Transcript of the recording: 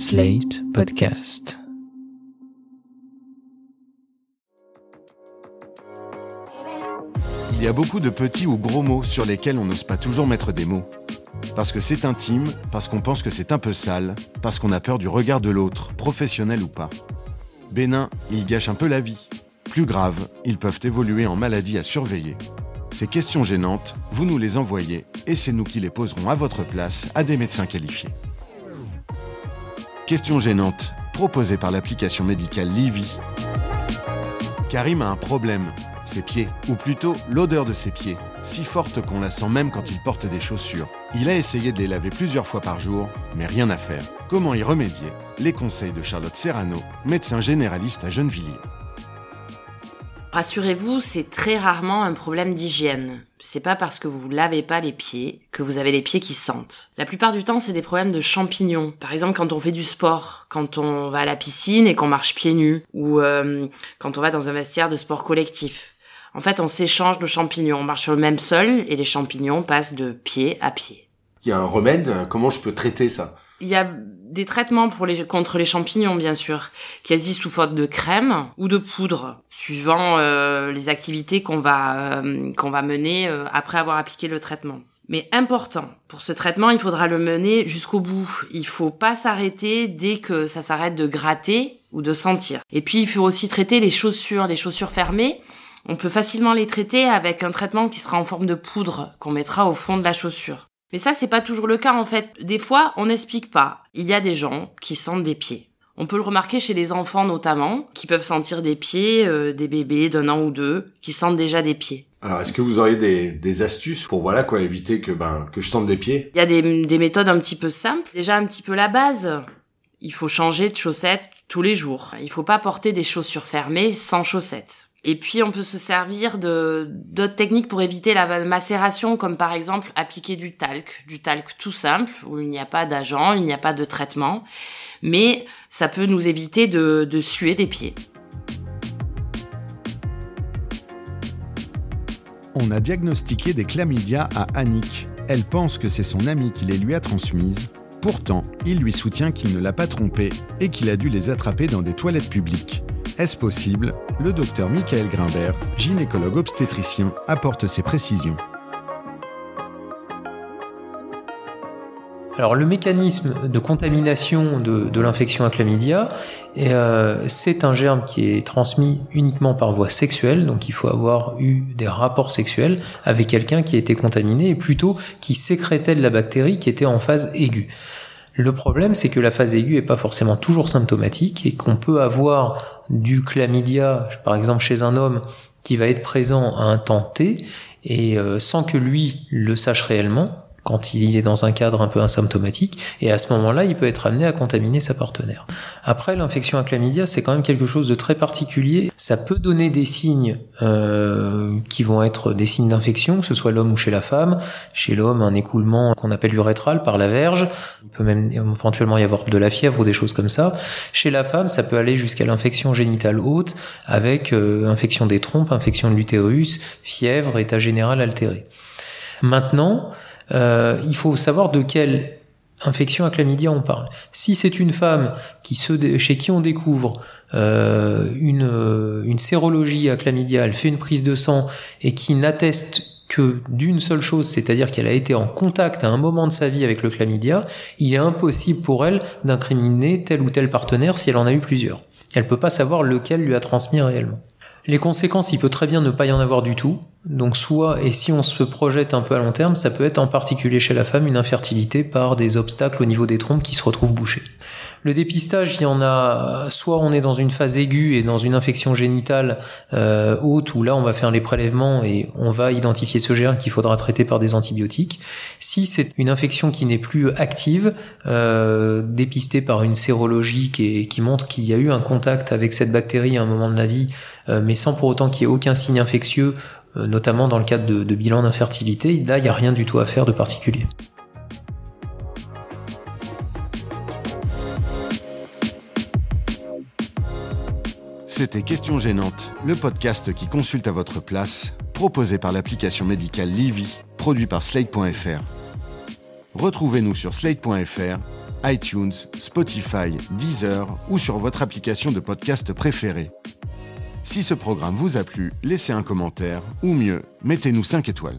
Slate Podcast. Il y a beaucoup de petits ou gros mots sur lesquels on n'ose pas toujours mettre des mots. Parce que c'est intime, parce qu'on pense que c'est un peu sale, parce qu'on a peur du regard de l'autre, professionnel ou pas. Bénin, ils gâchent un peu la vie. Plus grave, ils peuvent évoluer en maladie à surveiller. Ces questions gênantes, vous nous les envoyez et c'est nous qui les poserons à votre place à des médecins qualifiés. Questions gênantes, proposées par l'application médicale Livy. Karim a un problème, ses pieds, ou plutôt l'odeur de ses pieds, si forte qu'on la sent même quand il porte des chaussures. Il a essayé de les laver plusieurs fois par jour, mais rien à faire. Comment y remédier? Les conseils de Charlotte Serrano, médecin généraliste à Gennevilliers. Rassurez-vous, c'est très rarement un problème d'hygiène. C'est pas parce que vous lavez pas les pieds que vous avez les pieds qui sentent. La plupart du temps, c'est des problèmes de champignons. Par exemple, quand on fait du sport, quand on va à la piscine et qu'on marche pieds nus, ou euh, quand on va dans un vestiaire de sport collectif. En fait, on s'échange nos champignons. On marche sur le même sol et les champignons passent de pied à pied. Il y a un remède, comment je peux traiter ça? Il y a des traitements pour les, contre les champignons, bien sûr, quasi sous forme de crème ou de poudre, suivant euh, les activités qu'on va euh, qu'on va mener euh, après avoir appliqué le traitement. Mais important, pour ce traitement, il faudra le mener jusqu'au bout. Il faut pas s'arrêter dès que ça s'arrête de gratter ou de sentir. Et puis, il faut aussi traiter les chaussures, les chaussures fermées. On peut facilement les traiter avec un traitement qui sera en forme de poudre qu'on mettra au fond de la chaussure. Mais ça, c'est pas toujours le cas en fait. Des fois, on n'explique pas. Il y a des gens qui sentent des pieds. On peut le remarquer chez les enfants notamment, qui peuvent sentir des pieds, euh, des bébés d'un an ou deux, qui sentent déjà des pieds. Alors, est-ce que vous auriez des, des astuces pour voilà quoi éviter que ben que je sente des pieds? Il y a des, des méthodes un petit peu simples. Déjà un petit peu la base. Il faut changer de chaussettes tous les jours. Il faut pas porter des chaussures fermées sans chaussettes. Et puis on peut se servir d'autres techniques pour éviter la macération, comme par exemple appliquer du talc, du talc tout simple où il n'y a pas d'agent, il n'y a pas de traitement, mais ça peut nous éviter de, de suer des pieds. On a diagnostiqué des chlamydia à Annick. Elle pense que c'est son ami qui les lui a transmises. Pourtant, il lui soutient qu'il ne l'a pas trompée et qu'il a dû les attraper dans des toilettes publiques. Est-ce possible? Le docteur Michael Grimbert, gynécologue obstétricien, apporte ses précisions. Alors le mécanisme de contamination de, l'infection à chlamydia, euh, c'est un germe qui est transmis uniquement par voie sexuelle, donc il faut avoir eu des rapports sexuels avec quelqu'un qui a été contaminé et plutôt qui sécrétait de la bactérie qui était en phase aiguë. Le problème, c'est que la phase aiguë est pas forcément toujours symptomatique et qu'on peut avoir du chlamydia, par exemple chez un homme, qui va être présent à un temps T et euh, sans que lui le sache réellement quand il est dans un cadre un peu asymptomatique, et à ce moment-là, il peut être amené à contaminer sa partenaire. Après, l'infection à chlamydia, c'est quand même quelque chose de très particulier. Ça peut donner des signes euh, qui vont être des signes d'infection, que ce soit l'homme ou chez la femme. Chez l'homme, un écoulement qu'on appelle urétral par la verge. Il peut même éventuellement y avoir de la fièvre ou des choses comme ça. Chez la femme, ça peut aller jusqu'à l'infection génitale haute, avec euh, infection des trompes, infection de l'utérus, fièvre, état général altéré. Maintenant, euh, il faut savoir de quelle infection à chlamydia on parle. Si c'est une femme chez qui on découvre euh, une, une sérologie à chlamydia, elle fait une prise de sang et qui n'atteste que d'une seule chose, c'est-à-dire qu'elle a été en contact à un moment de sa vie avec le chlamydia, il est impossible pour elle d'incriminer tel ou tel partenaire si elle en a eu plusieurs. Elle peut pas savoir lequel lui a transmis réellement. Les conséquences, il peut très bien ne pas y en avoir du tout. Donc soit, et si on se projette un peu à long terme, ça peut être en particulier chez la femme une infertilité par des obstacles au niveau des trompes qui se retrouvent bouchées. Le dépistage, il y en a, soit on est dans une phase aiguë et dans une infection génitale euh, haute, où là on va faire les prélèvements et on va identifier ce germe qu'il faudra traiter par des antibiotiques. Si c'est une infection qui n'est plus active, euh, dépistée par une sérologie qui, montre qu'il y a eu un contact avec cette bactérie à un moment de la vie, euh, mais sans pour autant qu'il y ait aucun signe infectieux, notamment dans le cadre de, de bilan d'infertilité, là il n'y a rien du tout à faire de particulier. C'était Question Gênante, le podcast qui consulte à votre place, proposé par l'application médicale Livy, produit par Slate.fr. Retrouvez-nous sur Slate.fr iTunes, Spotify, Deezer ou sur votre application de podcast préférée. Si ce programme vous a plu, laissez un commentaire ou mieux, mettez-nous 5 étoiles.